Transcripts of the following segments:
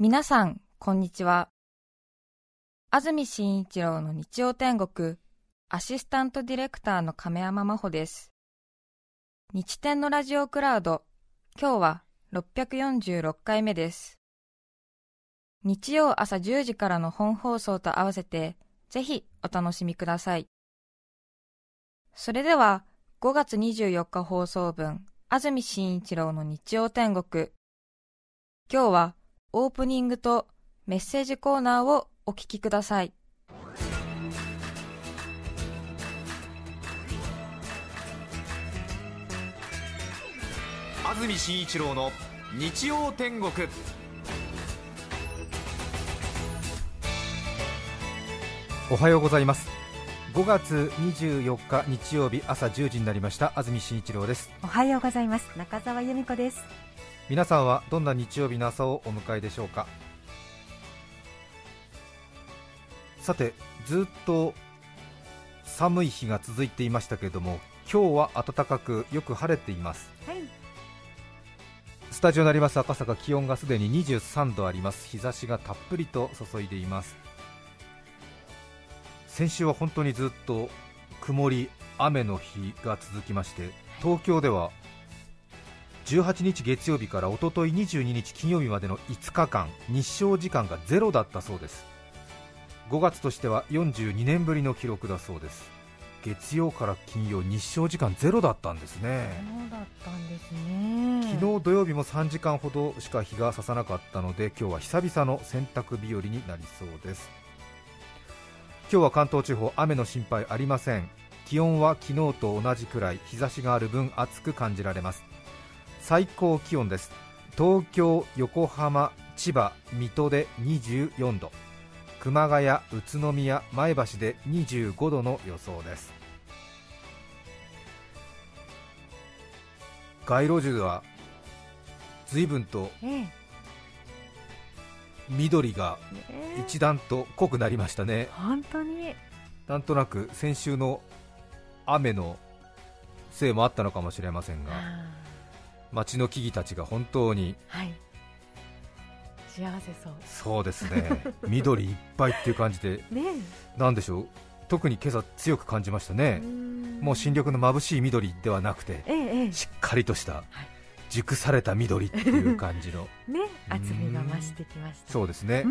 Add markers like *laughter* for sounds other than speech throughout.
皆さん、こんにちは。安住紳一郎の日曜天国、アシスタントディレクターの亀山真帆です。日天のラジオクラウド、今日は646回目です。日曜朝10時からの本放送と合わせて、ぜひお楽しみください。それでは、5月24日放送分、安住紳一郎の日曜天国。今日はオープニングとメッセージコーナーをお聞きください。安住紳一郎の日曜天国。おはようございます。5月24日日曜日朝1時になりました。安住紳一郎です。おはようございます。中澤由美子です皆さんはどんな日曜日の朝をお迎えでしょうか？さてずっと寒い日が続いていましたけれども今日は暖かくよく晴れています、はい、スタジオになります赤坂気温がすでに23度あります。日差しがたっぷりと注いでいます。先週は本当にずっと曇り雨の日が続きまして東京では18日月曜日からおととい22日金曜日までの5日間日照時間がゼロだったそうです。5月としては42年ぶりの記録だそうです。月曜から金曜日照時間ゼロだったんですね。そうだったんですね。昨日土曜日も3時間ほどしか日が差さなかったので今日は久々の洗濯日和になりそうです。今日は関東地方雨の心配ありません。気温は昨日と同じくらい日差しがある分暑く感じられます最高気温です。東京、横浜、千葉、水戸で24度。熊谷、宇都宮、前橋で25度の予想です。街路樹では随分と緑が一段と濃くなりましたね、本当に。なんとなく先週の雨のせいもあったのかもしれませんが町の木々たちが本当に、はい、幸せそう。そうですね。*laughs* 緑いっぱいっていう感じで、ね、なんでしょう。特に今朝強く感じましたね。もう新緑の眩しい緑ではなくて、ええ、しっかりとした、はい、熟された緑っていう感じの。*laughs* ね厚みが増してきましたそうですね。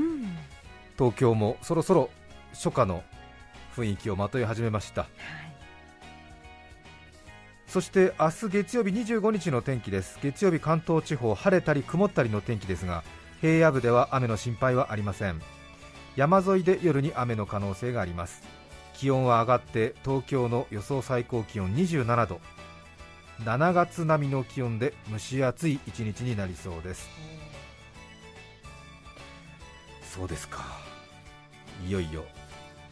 東京もそろそろ初夏の雰囲気をまとい始めました、はいそして明日月曜日25日の天気です。月曜日関東地方晴れたり曇ったりの天気ですが平野部では雨の心配はありません。山沿いで夜に雨の可能性があります。気温は上がって東京の予想最高気温27度。7月並みの気温で蒸し暑い一日になりそうです。そうですか。いよいよ。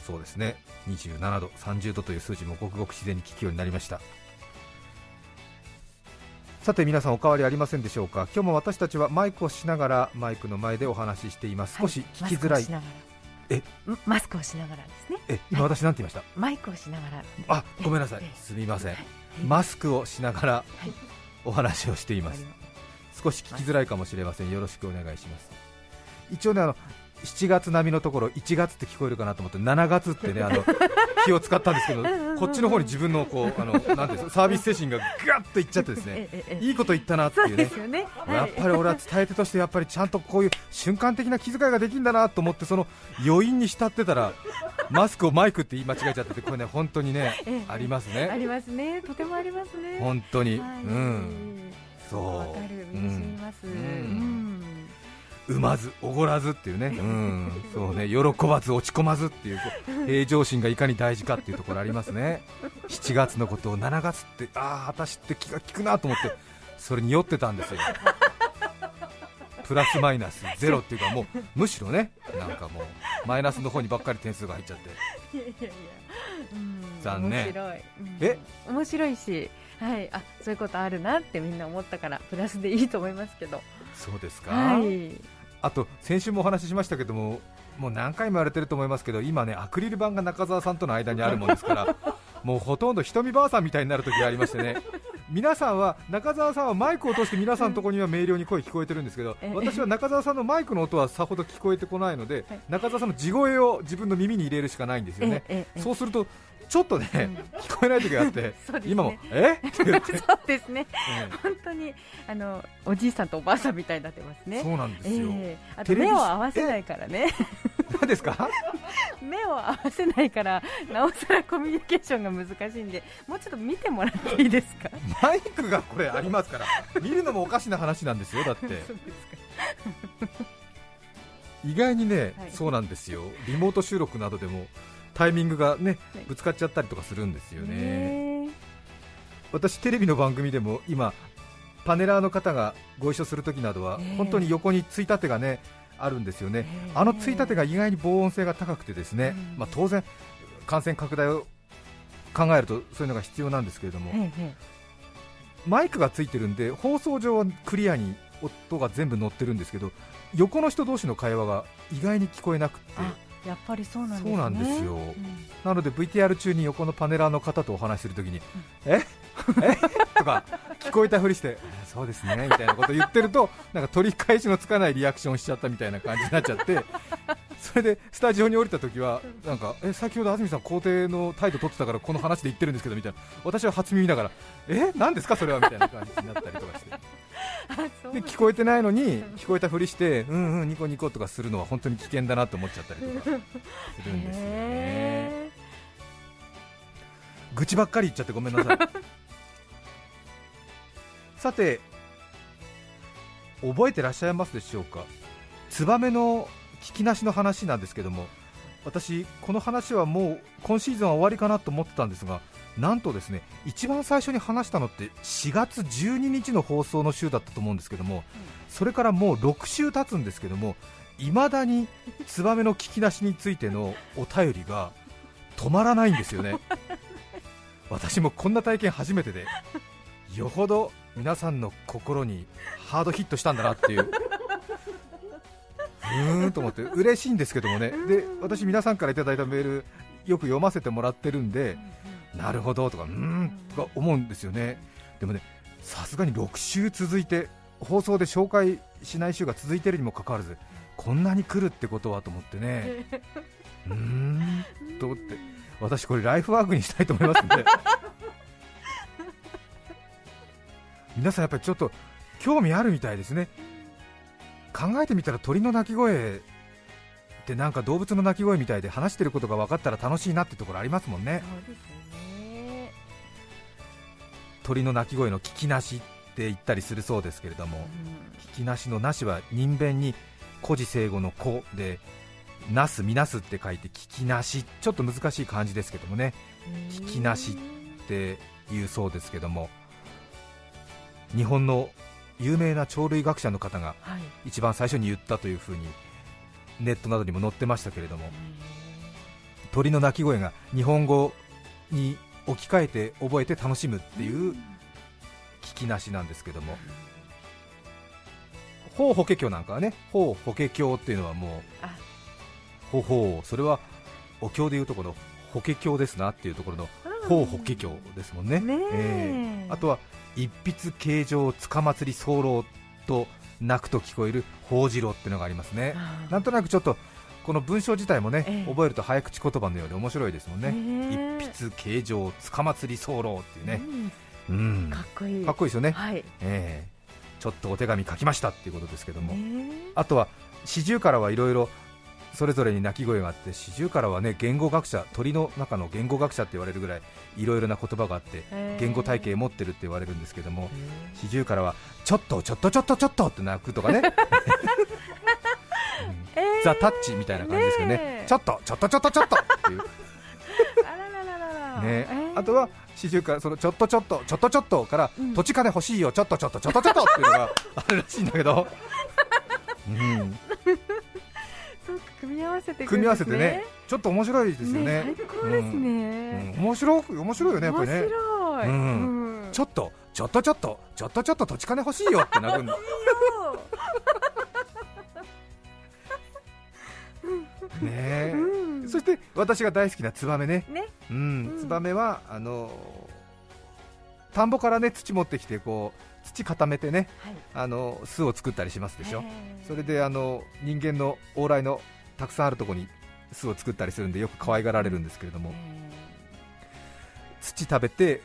そうですね。27度30度という数字もごくごく自然に聞くようになりました。さて皆さんお変わりありませんでしょうか？今日も私たちはマイクをしながらマイクの前でお話ししています、少し聞きづらい。え？マスクをしながらですね。え今私なんて言いました、マイクをしながら。あごめんなさい。すみません、マスクをしながらお話をしています、少し聞きづらいかもしれません。よろしくお願いします。一応ねあの7月並みのところ1月って聞こえるかなと思って7月ってねあの *laughs* 気を使ったんですけどこっちの方に自分のこうあのなんですサービス精神がガッといっちゃってですねいいこと言ったなっていうね、ね。やっぱり俺は伝え手としてやっぱりちゃんとこういう瞬間的な気遣いができるんだなと思ってその余韻に浸ってたらマスクをマイクって言い間違えちゃっててこれね本当にねありますね。ありますね。とてもありますね。本当に、うん。そう。わかる。身に染みます、うん産まず、おごらずっていうね、*laughs* うん、そうね。喜ばず、落ち込まずっていう *laughs* 平常心がいかに大事かっていうところありますね、7月のことを7月って、ああ、私って気が利くなと思って、それに酔ってたんですよ、プラスマイナスゼロっていうか、もうむしろね、なんかもうマイナスの方にばっかり点数が入っちゃって、いやいやいや。残念、面白い、うん、え？面白いし、はい、あそういうことあるなってみんな思ったから、プラスでいいと思いますけど。そうですか、はいあと先週もお話ししましたけども、もう何回も言われてると思いますけど、今ねアクリル板が中澤さんとの間にあるもんですから、*laughs* もうほとんど瞳ばあさんみたいになる時がありましてね、皆さんは中澤さんはマイクを通して皆さんのところには明瞭に声聞こえてるんですけど、ええ。私は中澤さんのマイクの音はさほど聞こえてこないので、はい中澤さんの地声を自分の耳に入れるしかないんですよね、そうするとちょっとね、聞こえない時があって、*laughs* 今もえ？そうですね。え本当にあのおじいさんとおばあさんみたいになってますね。えそうなんですよ、ええ。あと目を合わせないからね。何ですか？*laughs* 目を合わせないからなおさらコミュニケーションが難しいんでもうちょっと見てもらっていいですか？マイクがこれありますから、見るのもおかしな話なんですよ、だって。*laughs* 意外にね、はい。そうなんですよ。リモート収録などでもタイミングがねはい。ぶつかっちゃったりとかするんですよね、ね私テレビの番組でも今パネラーの方がご一緒するときなどは、ええ本当に横についたてがねあるんですよね、ええあのついたてが意外に防音性が高くてですね、うん。まあ、当然感染拡大を考えるとそういうのが必要なんですけれども、ええマイクがついてるんで放送上はクリアに音が全部乗ってるんですけど横の人同士の会話が意外に聞こえなくてあやっぱりそうなんですね。そうなんですよ。うん。なので VTR 中に横のパネラーの方とお話しするときに、え？え？*laughs* とか聞こえたふりして、えそうですねみたいなこと言ってると、なんか取り返しのつかないリアクションしちゃったみたいな感じになっちゃって、それでスタジオに降りたときは、なんかえ先ほど安住さん、肯定の態度取ってたからこの話で言ってるんですけどみたいな、私は初耳ながら、え？何ですか？それは。みたいな感じになったりとかして、で聞こえてないのに聞こえたふりして、うんうん、ニコニコとかするのは本当に危険だなと思っちゃったりとかするんですよね。へ愚痴ばっかり言っちゃってごめんなさい。*laughs* さて覚えてらっしゃいますでしょうか？ツバメの聞きなしの話なんですけども私この話はもう今シーズンは終わりかなと思ってたんですがなんとですね一番最初に話したのって4月12日の放送の週だったと思うんですけども、それからもう6週経つんですけどもいまだにツバメの聞きなしについてのお便りが止まらないんですよね。*laughs* 私もこんな体験初めてでよほど皆さんの心にハードヒットしたんだなっていう。うーんと思って嬉しいんですけどもね。で私皆さんからいただいたメールよく読ませてもらってるんでなるほどとかうーんとか思うんですよね。でもねさすがに6週続いて放送で紹介しない週が続いてるにもかかわらずこんなに来るってことはと思ってね。*laughs* うーんと思って。私これライフワークにしたいと思いますんで。*laughs* 皆さんやっぱりちょっと興味あるみたいですね。考えてみたら鳥の鳴き声ってなんか動物の鳴き声みたいで話してることが分かったら楽しいなってところありますもんね。ね鳥の鳴き声の聞きなしって言ったりするそうですけれども聞きなしのなしは人弁に古事成語の子でなすみなすって書いて聞きなしちょっと難しい漢字ですけどもね。聞きなしっていうそうですけども日本の有名な鳥類学者の方がはい。一番最初に言ったというふうにネットなどにも載ってましたけれども鳥の鳴き声が日本語に置き換えて覚えて楽しむっていう聞きなしなんですけどもほう法華経なんかはねほう法華経っていうのはもうあ。ほうほうそれはお経でいうところの法華経ですなっていうところのほう法華経ですもんね。ねえ。えあとは一筆形状つかまつり候と泣くと聞こえる法次郎っていうのがありますね。あなんとなくちょっとこの文章自体もね、ええ。覚えると早口言葉のようで面白いですもんね、ねえ一筆形状つかまつり候っていうね、うん。うん、かっこいい。かっこいいですよね、はい。ええ。ちょっとお手紙書きましたっていうことですけども、ねあとは四十からはいろいろそれぞれに鳴き声があって四十からはね言語学者鳥の中の言語学者って言われるぐらいいろいろな言葉があってえ言語体系持ってるって言われるんですけども四十からはちょっとちょっとちょっとちょっとって鳴くとかね、*laughs* ザ・タッチみたいな感じですけどね。ちょっとちょっとちょっとちょっとっていう。ね、えー。あとは四十からそのちょっとちょっとちょっとちょっとから、うん。土地金欲しいよちょっとちょっとちょっとちょっとっていうのがあるらしいんだけど、うん、そうか組み合わせてね。組み合わせてねちょっと面白いですよね。最高ですうん。ね面白く面白いよねやっぱりね。面白い。うん。うん。ちょっとちょっとちょっとちょっとちょっと土地金欲しいよって *laughs* なるんだ *laughs* ねえ、うん。そして私が大好きなツバメね。ね。うん。うん。ツバメはあの田んぼからね土持ってきてこう土固めてねはい。あの巣を作ったりしますでしょ、それであの人間の往来のたくさんあるところに巣を作ったりするんでよく可愛がられるんですけれども、土食べて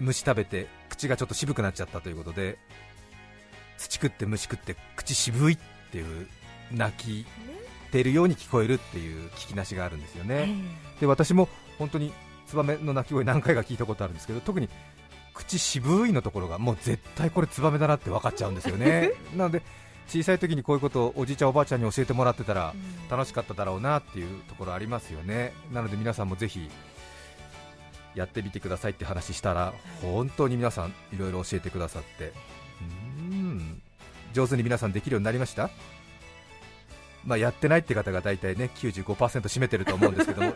虫食べて口がちょっと渋くなっちゃったということで土食って虫食って口渋いっていう鳴きてるように聞こえるっていう聞きなしがあるんですよね。で私も本当にツバメの鳴き声何回か聞いたことあるんですけど特に口渋いのところがもう絶対これツバメだなって分かっちゃうんですよね。*laughs* なので小さい時にこういうことをおじいちゃんおばあちゃんに教えてもらってたらうん。楽しかっただろうなっていうところありますよね。なので皆さんもぜひやってみてくださいって話したら本当に皆さんいろいろ教えてくださって。うーん。上手に皆さんできるようになりました？まあやってないって方が大体ね95%占めてると思うんですけども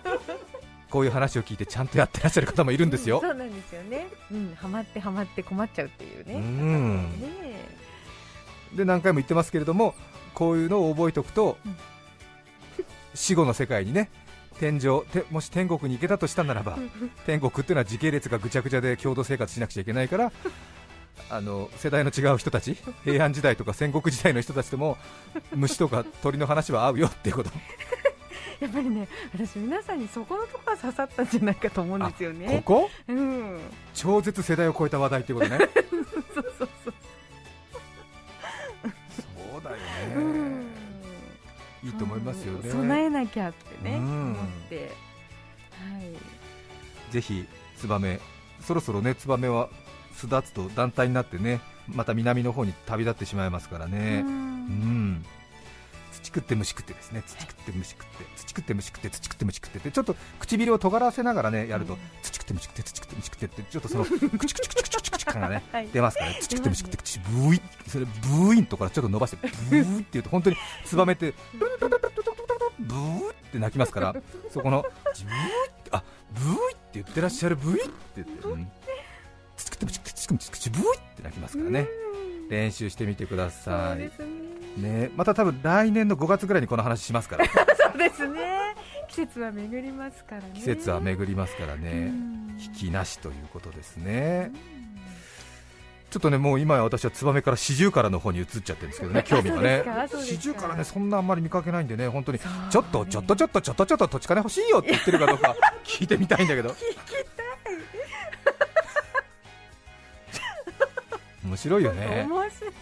こういう話を聞いてちゃんとやってらっしゃる方もいるんですよ。そうなんですよね。うん、ハマってハマって困っちゃうっていうね。うん。ね。で何回も言ってますけれどもこういうのを覚えておくと、うん。死後の世界にね天上てもし天国に行けたとしたならば天国っていうのは時系列がぐちゃぐちゃで共同生活しなくちゃいけないからあの世代の違う人たち *laughs* 平安時代とか戦国時代の人たちとも虫とか鳥の話は合うよっていうことやっぱりね、私皆さんにそこのところが刺さったんじゃないかと思うんですよこね。こうん。超絶世代を超えた話題っていうことねそうそうそう。そうだようんねいいと思いますよね備えなきゃってね、うん思って。はい。ぜひツバメそろそろねツバメは巣立つと団体になってねまた南の方に旅立ってしまいますからねううん食って虫食ってですね土食って虫食って土食って虫食って土食って虫食ってってちょっと唇を尖らせながらねやるとうん。土食って虫食って土食って虫食ってってちょっとそのクチクチクチクチクチクチ感がねはい出ますからね土食って虫食って口ブーイそれブーインとこからちょっと伸ばしてブーイって言うと本当にツバメってブーって鳴きますからそこのブーイってあブーイって言ってらっしゃるブーイって言って、うん、土食って虫食って土食って虫食ってブーイって鳴きますからねうん練習してみてくだそさいね。ね、また多分来年の5月ぐらいにこの話しますから。*laughs* そうですね。季節は巡りますからね。季節は巡りますからうねん。引きなしということですね。ちょっとねもう今や私はツバメからシジュウカラの方に移っちゃってるんですけどね *laughs* 興味がね。シジュウカラねそんなあんまり見かけないんでね本当に。ちょっとちょっとちょっとちょっとちょっと土地金欲しいよって言ってるかどうか *laughs* 聞いてみたいんだけど。面白いよね。面白い。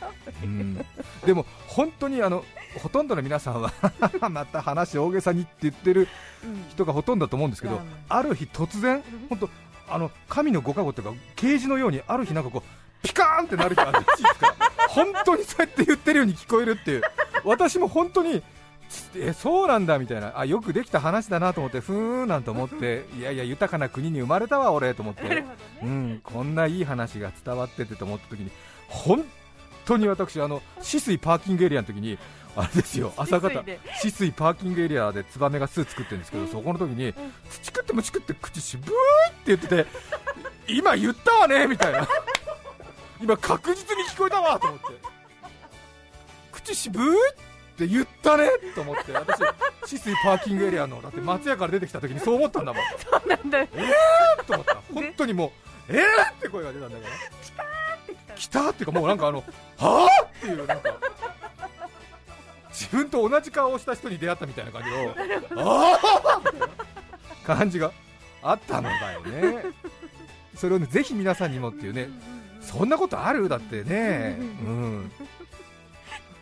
うんでも本当にあのほとんどの皆さんは *laughs* また話大げさにって言ってるうん。人がほとんどだと思うんですけどまあまある日突然本当あの神のご加護というか啓示のようにある日なんかこうピカーンってなる日があるんですか。ら本当にそうやって言ってるように聞こえるっていう。私も本当にえそうなんだみたいな。あよくできた話だなと思ってふーんなんて思っていやいや豊かな国に生まれたわ俺と思って。なるほどうね。ん、こんないい話が伝わっててと思った時に本当に私あの止水パーキングエリアの時にあれですよ朝方止水パーキングエリアでツバメが巣作ってるんですけどそこの時に土食って虫食って口渋いって言ってて *laughs* 今言ったわねみたいな。今確実に聞こえたわと思って。口渋いって言ったねと思って。私止水パーキングエリアのだって松屋から出てきた時にそう思ったんだもん。*laughs* そうなんだよ。と思った。本当にもうえーって声が出たんだから *laughs* 来たっていうかもうなんかあのはあ？っていうなんか自分と同じ顔をした人に出会ったみたいな感じのああ？感じがあったのだよね。それをねぜひ皆さんにもっていうねそんなことある？だってね。うん。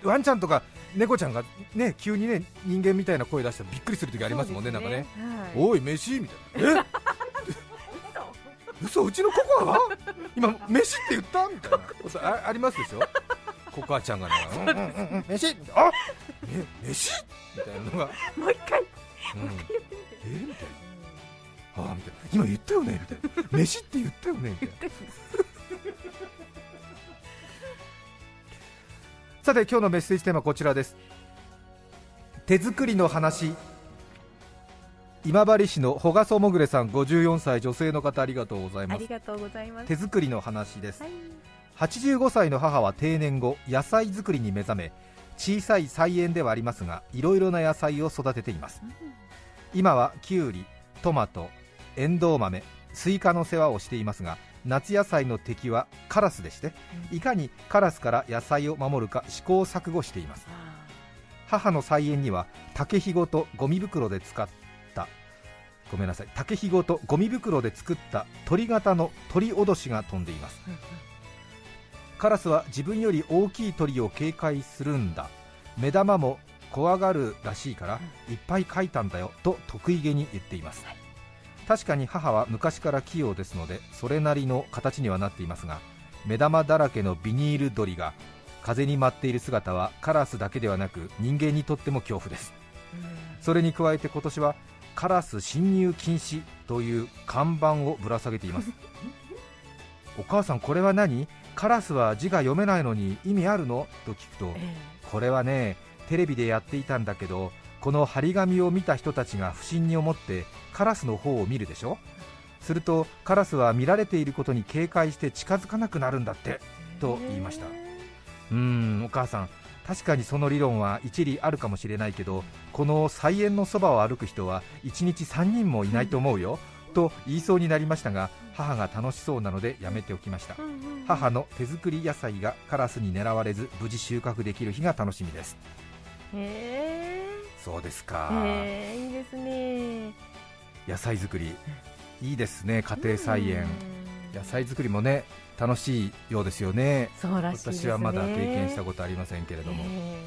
ワンちゃんとか猫ちゃんがね急にね人間みたいな声出したらびっくりする時ありますもんねなんかね。はい。おい飯？みたいな。え？嘘うちのココアが？*laughs* 今飯って言った？みたいな。あありますでしょ？ココアちゃんがね。*laughs* うんうんうんうん。飯？あえ飯？みたいなのが、もう一回。うん、えみたいな。あみたいな。今言ったよね？みたいな。*laughs* 飯って言ったよね？みたいな。さて今日のメッセージテーマはこちらです。手作りの話今治市のほがそもぐれさん54歳女性の方ありがとうございます。ありがとうございます。手作りの話です。はい。85歳の母は定年後野菜作りに目覚め小さい菜園ではありますがいろいろな野菜を育てています。今はきゅうりトマトエンドウ豆スイカの世話をしていますが夏野菜の敵はカラスでしていかにカラスから野菜を守るか試行錯誤しています。母の菜園には竹ひごとゴミ袋で使ったごめんなさい。竹ひごとゴミ袋で作った鳥型の鳥脅しが飛んでいます。カラスは自分より大きい鳥を警戒するんだ。目玉も怖がるらしいからいっぱい描いたんだよと得意げに言っています。確かに母は昔から器用ですのでそれなりの形にはなっていますが目玉だらけのビニール鳥が風に舞っている姿はカラスだけではなく人間にとっても恐怖です。それに加えて今年はカラス侵入禁止という看板をぶら下げています。*laughs* お母さんこれは何？カラスは字が読めないのに意味あるの？と聞くとこれはねテレビでやっていたんだけどこの張り紙を見た人たちが不審に思ってカラスの方を見るでしょ？するとカラスは見られていることに警戒して近づかなくなるんだってと言いました。うーんお母さん確かにその理論は一理あるかもしれないけどこの菜園のそばを歩く人は1日3人もいないと思うよと言いそうになりましたが母が楽しそうなのでやめておきました。母の手作り野菜がカラスに狙われず無事収穫できる日が楽しみです。へそうですか。えいいですね。野菜作り。いいですね家庭菜園。野菜作りもね楽しいようですよね。そうらしいですね。私はまだ経験したことありませんけれども、へ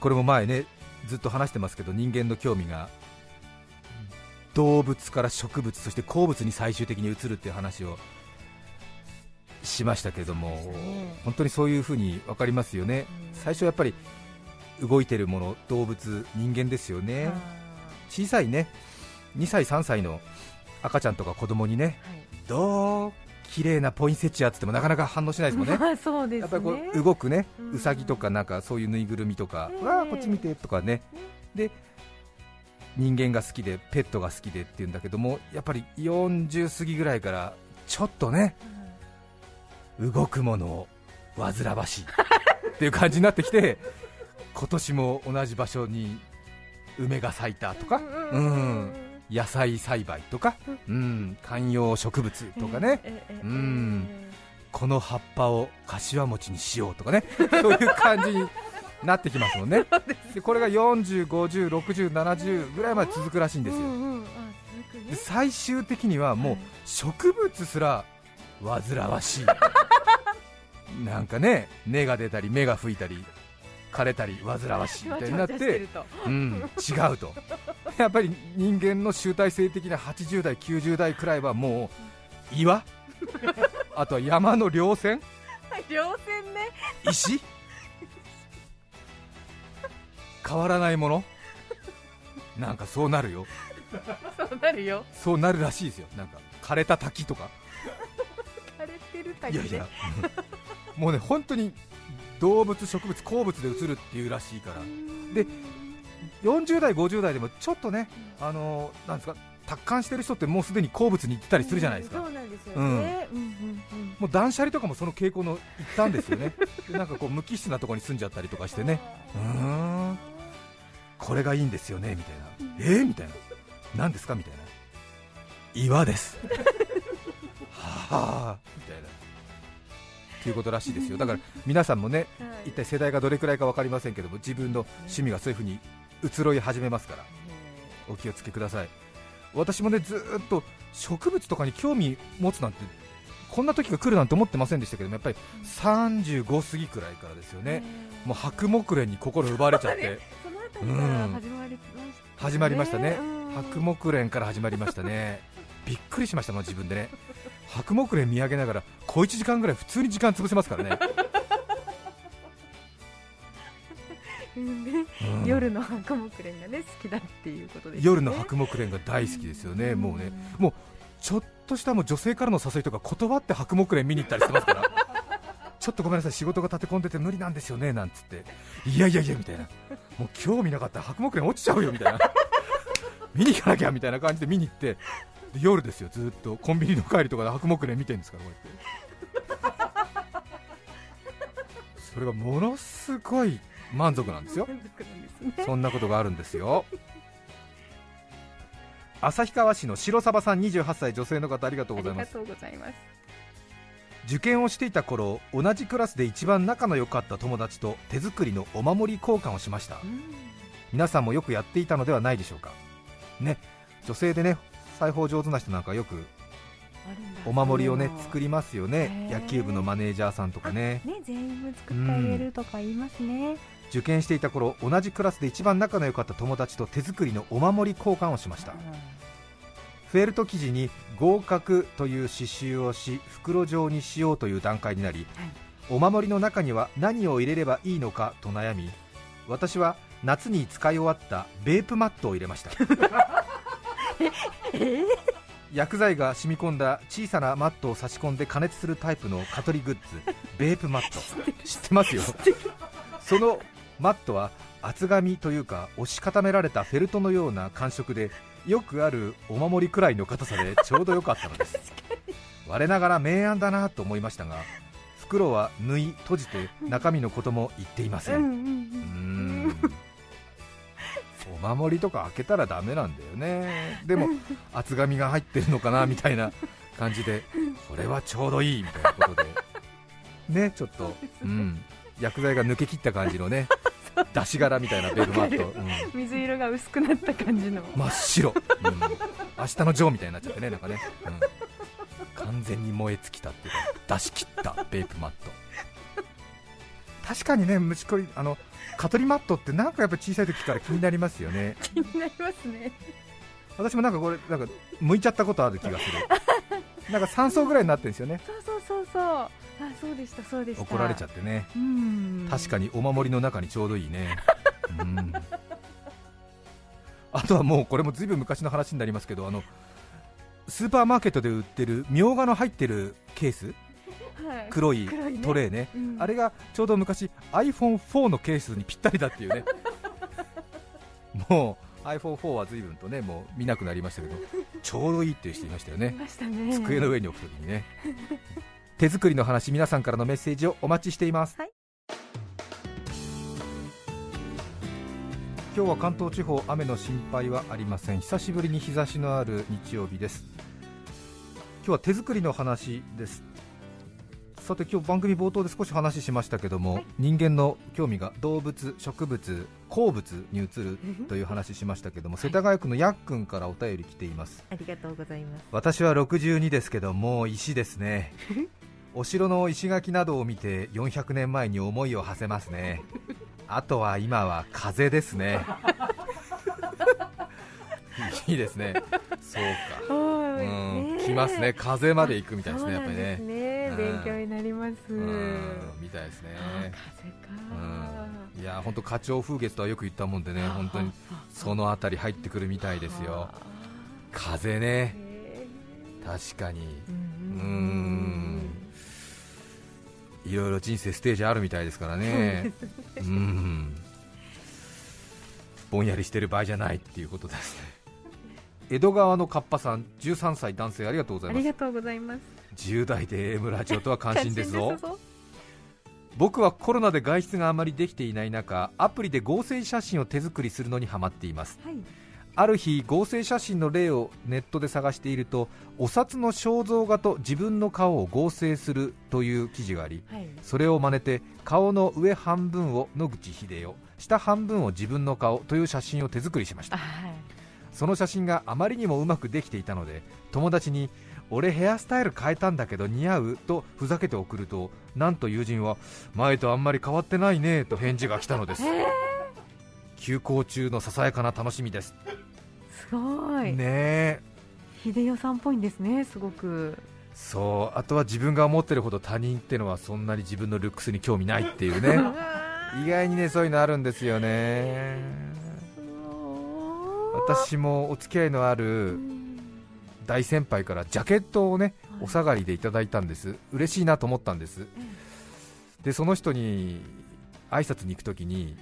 これも前ねずっと話してますけど人間の興味が動物から植物そして鉱物に最終的に移るっていう話をしましたけれども、ね。本当にそういうふうに分かりますよね、うん。最初やっぱり動いてるもの動物人間ですよーね。あ小さいね2歳3歳の赤ちゃんとか子供にねーはい。どう綺麗なポインセチアっつってもなかなか反応しないですもんね。まあそうですね。やっぱりこう動くね、うん。うさぎとかなんかそういうぬいぐるみとか、ええわあこっち見てとかね、で人間が好きでペットが好きでっていうんだけどもやっぱり40過ぎぐらいからちょっとね動くものを煩わしいっていう感じになってきて *laughs* 今年も同じ場所に梅が咲いたとか、うん野菜栽培とか、うん、観葉植物とかね、うん。この葉っぱを柏餅にしようとかね。*laughs* そういう感じになってきますもんね。*laughs* でこれが40、50、60、70ぐらいまで続くらしいんですよ、で最終的にはもうはい。植物すら煩わしい。*laughs* なんかね根が出たり芽が吹いたり枯れたり煩わしいみたいになってうん、違うと *laughs* やっぱり人間の集大成的な80代、90代くらいはもう岩？*laughs* あとは山の稜線？稜線ね。石？変わらないもの？なんかそうなるよ。そうなるよ。そうなるらしいですよ。なんか枯れた滝とか。枯れてる滝ね。いやいや。もうね本当に動物植物鉱物で映るっていうらしいから。で40代50代でもちょっとねあのーなんですか達観してる人ってもうすでに鉱物に行ってたりするじゃないですか、そうなんですよね。うん。うんうんもう断捨離とかもその傾向の一端ですよね。*laughs* でなんかこう無機質なところに住んじゃったりとかしてね。うーん。これがいいんですよねみたいな。えー、みたいな。何ですか？みたいな。岩です。はあみたいな。っていうことらしいですよ。だから皆さんもねはい。一体世代がどれくらいか分かりませんけども自分の趣味がそういうふうに移ろい始めますから。お気をつけください。私もねずーっと植物とかに興味持つなんてこんな時が来るなんて思ってませんでしたけどもやっぱり35過ぎくらいからですよね。もう白木蓮に心奪われちゃって。*laughs* そのあたりから始まりましたね。うん。白木蓮から始まりましたね。びっくりしましたもん自分でね。白木蓮見上げながら小1時間ぐらい普通に時間潰せますからね、夜の白木蓮がね好きだっていうことですね。夜の白木蓮が大好きですよね、もうねもうちょっとしたもう女性からの誘いとか断って白木蓮見に行ったりしてますから。*laughs* ちょっとごめんなさい仕事が立て込んでて無理なんですよねなんつって。いやいやいやみたいな。もう興味なかったら白木蓮落ちちゃうよみたいな。*laughs* 見に行かなきゃみたいな感じで見に行って。で夜ですよずっと。コンビニの帰りとかで白木蓮見てるんですからこうやって。それがものすごい満足なんですよ。そんなことがあるんですよ。旭川市の白サバさん28歳女性の方ありがとうございます。受験をしていた頃同じクラスで一番仲の良かった友達と手作りのお守り交換をしました。皆さんもよくやっていたのではないでしょうか。ね女性でね裁縫上手な人なんかよくお守りをね作りますよね。野球部のマネージャーさんとかね。ね全員作ってあげるとか言いますね受験していた頃同じクラスで一番仲の良かった友達と手作りのお守り交換をしました。フェルト生地に合格という刺繍をし袋状にしようという段階になり、はい。お守りの中には何を入れればいいのかと悩み私は夏に使い終わったベープマットを入れました。*laughs* 薬剤が染み込んだ小さなマットを差し込んで加熱するタイプの蚊取りグッズ *laughs* ベープマット。知ってますよ。そのマットは厚紙というか押し固められたフェルトのような感触でよくあるお守りくらいの硬さでちょうど良かったのです。*laughs* 我ながら明暗だなと思いましたが袋は縫い閉じて中身のことも言っていません、うんお守りとか開けたらダメなんだよね。でも厚紙が入ってるのかなみたいな感じでこれはちょうどいいみたいなことで。ねちょっと、うん、薬剤が抜けきった感じのね出し柄みたいなベルマット、うん。水色が薄くなった感じの。真っ白、*laughs* うん、明日のジョーみたいになっちゃってねなんかね、うん、完全に燃え尽きたっていうか出し切ったベープマット。確かにね虫取りあの蚊取りマットってなんかやっぱ小さい時から気になりますよね。気になりますね。私もなんかこれなんか剥いちゃったことある気がする。なんか3層ぐらいになってるんですよね。そうそうそうそうあそうでしたそうでした。怒られちゃってね。うん。確かにお守りの中にちょうどいいね、うん、あとはもうこれもずいぶん昔の話になりますけどあのスーパーマーケットで売ってるみょうがの入ってるケース？はい。黒いトレーね。うん。あれがちょうど昔 iPhone4 のケースにぴったりだっていうね。もう iPhone4 は随分とねもう見なくなりましたけどちょうどいいっていう人いましたよいねましたね。机の上に置くときにね手作りの話皆さんからのメッセージをお待ちしています、はい。今日は関東地方雨の心配はありません。久しぶりに日差しのある日曜日です。今日は手作りの話です。さて今日番組冒頭で少し話しましたけども、はい。人間の興味が動物植物鉱物に移るという話しましたけども、世田谷区のやっくんからお便り来ています。ありがとうございます。私は62ですけどもう石ですね *laughs* お城の石垣などを見て400年前に思いを馳せますね。あとは今は風ですね。*laughs* いいですね。そうか。うん来ますね。風まで行くみたいですねやっぱりね。そうなんですね。うん。勉強になります。うんみたいですね。あ風かうん。いや本当花鳥風月とはよく言ったもんでね本当にそのあたり入ってくるみたいですよ。風ね。確かに。うん。うんいろいろ人生ステージあるみたいですからね、うん、ぼんやりしてる場合じゃないっていうことですね。江戸川のカッパさん、13歳男性ありがとうございます。ありがとうございます10代で AM ラジオとは関心ですぞ関心。*laughs* 僕はコロナで外出があまりできていない中、アプリで合成写真を手作りするのにハマっています。はいある日合成写真の例をネットで探しているとお札の肖像画と自分の顔を合成するという記事がありはい。それを真似て顔の上半分を野口英世下半分を自分の顔という写真を手作りしました。はい。その写真があまりにもうまくできていたので友達に俺ヘアスタイル変えたんだけど似合うとふざけて送るとなんと友人は前とあんまり変わってないねと返事が来たのです休校中のささやかな楽しみです。すごい、ねえ。秀代さんっぽいんですねすごく。そうあとは自分が思ってるほど他人ってのはそんなに自分のルックスに興味ないっていうね。*laughs* 意外にねそういうのあるんですよね。私もお付き合いのある大先輩からジャケットをねお下がりでいただいたんです。嬉しいなと思ったんです。でその人に挨拶に行くときに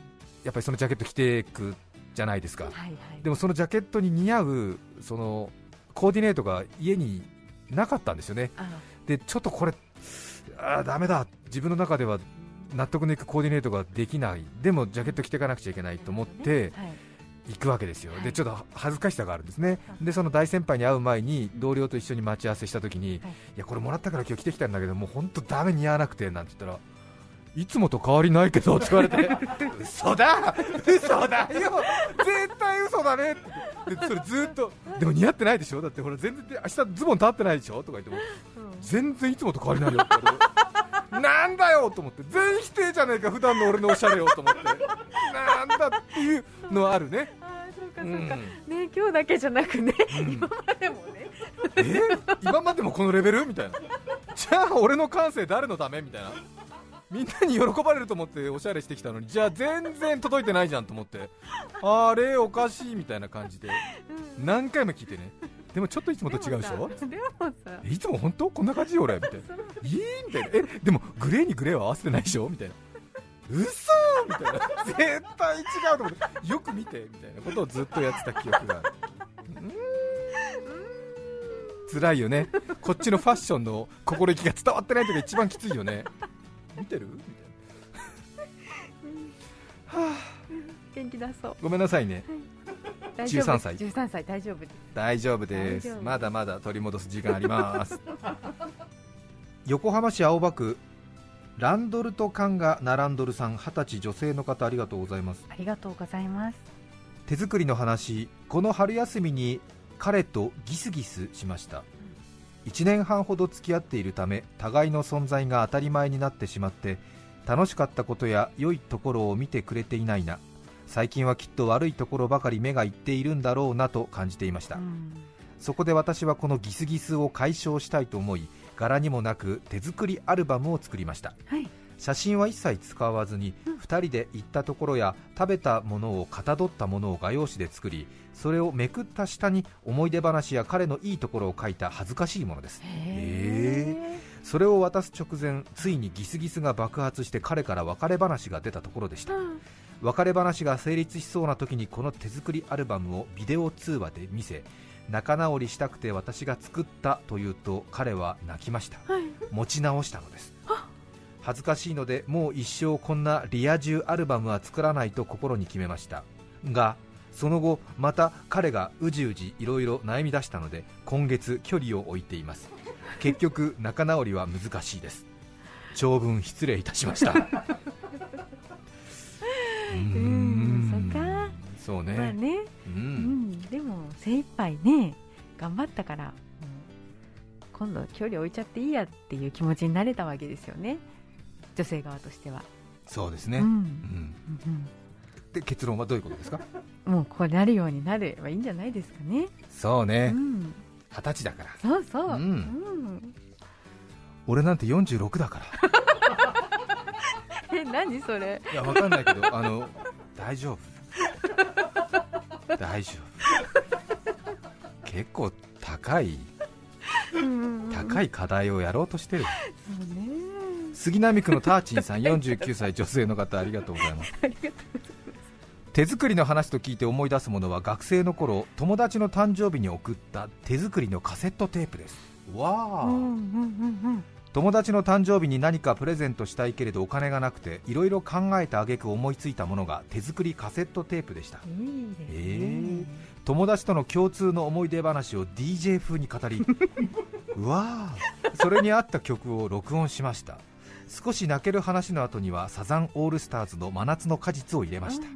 やっぱりそのジャケット着ていくじゃないですか。はいはい。でもそのジャケットに似合うそのコーディネートが家になかったんですよね。あでちょっとこれあーダメだ。自分の中では納得のいくコーディネートができない。でもジャケット着ていかなくちゃいけないと思ってはい。行くわけですよ、でちょっと恥ずかしさがあるんですね、でその大先輩に会う前に同僚と一緒に待ち合わせしたときに、い。やこれもらったから今日着てきたんだけど、もう本当だめ似合わなくてなんて言ったら、いつもと変わりないけどって言われて、嘘だ、嘘だよ、絶対嘘だねって。でそれずっと、でも似合ってないでしょ、だってほら全然明日ズボン立ってないでしょ？とか言っても、全然いつもと変わりないよって言われて。なんだよと思って。全否定じゃねえか普段の俺のおしゃれをと思って。なんだっていうのはあるね。そうかそうか、ね今日だけじゃなくね、うん。今までもね。え？今までもこのレベル？みたいな。じゃあ俺の感性誰のため？みたいなみんなに喜ばれると思っておしゃれしてきたのにじゃあ全然届いてないじゃんと思ってあれおかしいみたいな感じで何回も聞いてねでもちょっといつもと違うでしょ？いつも本当こんな感じよ俺みたいな。いいみたいな。えでもグレーにグレーは合わせてないでしょ？みたいな。嘘みたいな。絶対違うと思って。よく見てみたいなことをずっとやってた記憶がある。辛いよね。こっちのファッションの心意気が伝わってない時が一番きついよね。見てる？みたいな。はあ、元気出そう。ごめんなさいね。大丈夫13歳。13歳。大丈夫です。大丈夫です。まだまだ取り戻す時間あります。*laughs* 横浜市青葉区ランドルと缶が並んどるさん。二十歳女性の方ありがとうございます。ありがとうございます。手作りの話。この春休みに彼とギスギスしました1年半ほど付き合っているため互いの存在が当たり前になってしまって楽しかったことや良いところを見てくれていないな。最近はきっと悪いところばかり目がいっているんだろうなと感じていました、うん。そこで私はこのギスギスを解消したいと思い柄にもなく手作りアルバムを作りました。はい写真は一切使わずにうん。2人で行ったところや食べたものをかたどったものを画用紙で作りそれをめくった下に思い出話や彼のいいところを書いた恥ずかしいものです。へそれを渡す直前ついにギスギスが爆発して彼から別れ話が出たところでした。うん。別れ話が成立しそうな時にこの手作りアルバムをビデオ通話で見せ仲直りしたくて私が作ったと言うと彼は泣きました。はい。持ち直したのです恥ずかしいのでもう一生こんなリア充アルバムは作らないと心に決めました。がその後また彼がうじうじいろいろ悩み出したので今月距離を置いています。結局 *laughs* 仲直りは難しいです。長文失礼いたしました。*laughs* うん。そっか。そうね、まあね。ううんんでも精一杯ね頑張ったから今度距離置いちゃっていいやっていう気持ちになれたわけですよね女性側としては。そうですね、うん。うん。うんで結論はどういうことですか？うんもうこうなるようになればいいんじゃないですかね。うそうね。ん。二十歳だから。そうそう、うん。うん。俺なんて46だから。*laughs* え何それ？いや、わかんないけど、あの、大丈夫。大丈夫。結構高い、高いい課題をやろうとしてる。そうね杉並区のターチンさん、49歳女性の方、ありがとうございます。手作りの話と聞いて思い出すものは学生の頃友達の誕生日に送った手作りのカセットテープです。わあ、うんうんうん友達の誕生日に何かプレゼントしたいけれどお金がなくていろいろ考えた挙句思いついたものが手作りカセットテープでした。うんいいね、え友達との共通の思い出話を DJ 風に語り。*laughs* うわーそれに合った曲を録音しました少し泣ける話の後にはサザンオールスターズの真夏の果実を入れました。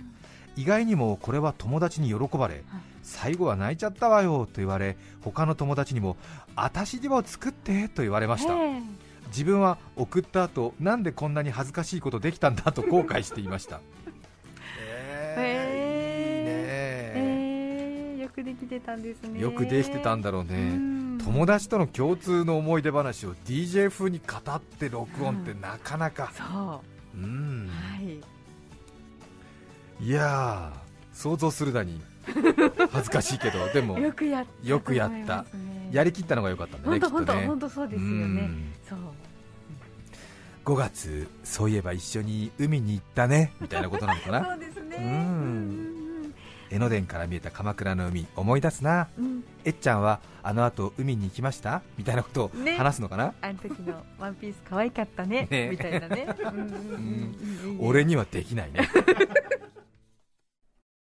意外にもこれは友達に喜ばれ最後は泣いちゃったわよと言われ他の友達にも私にも作ってと言われました。え自分は送った後なんでこんなに恥ずかしいことできたんだと後悔していました。えいいね。えーよくできてたんですね。よくできてたんだろうね、うん友達との共通の思い出話を DJ 風に語って録音ってなかなか、そう。うん。はい。いやー想像するだに *laughs* 恥ずかしいけどでもよくやったよくやりきったのが良かったんだね本当本当きっとね。本当そうですよね。うん。そう。5月そういえば一緒に海に行ったねみたいなことなのかな。*laughs* そうですね。うん江ノ電から見えた鎌倉の海思い出すな。うん。うんえっちゃんはあの後海に行きました？みたいなことをね。話すのかな、あの時のワンピース可愛かったね。ね。みたいなね。俺にはできないね。*laughs*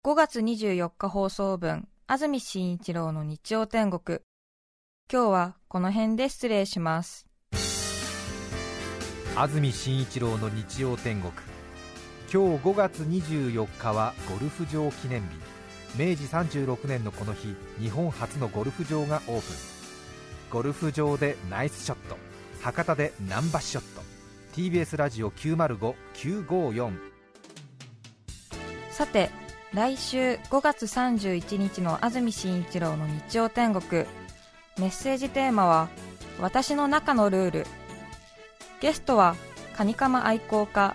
5月24日放送分安住紳一郎の日曜天国。今日はこの辺で失礼します。安住紳一郎の日曜天国今日5月24日はゴルフ場記念日。明治36年のこの日日本初のゴルフ場がオープン。ゴルフ場でナイスショット。博多でナンバーショット。TBS ラジオ905954さて来週5月31日の安住紳一郎の日曜天国。メッセージテーマは「私の中のルール」ゲストはカニカマ愛好家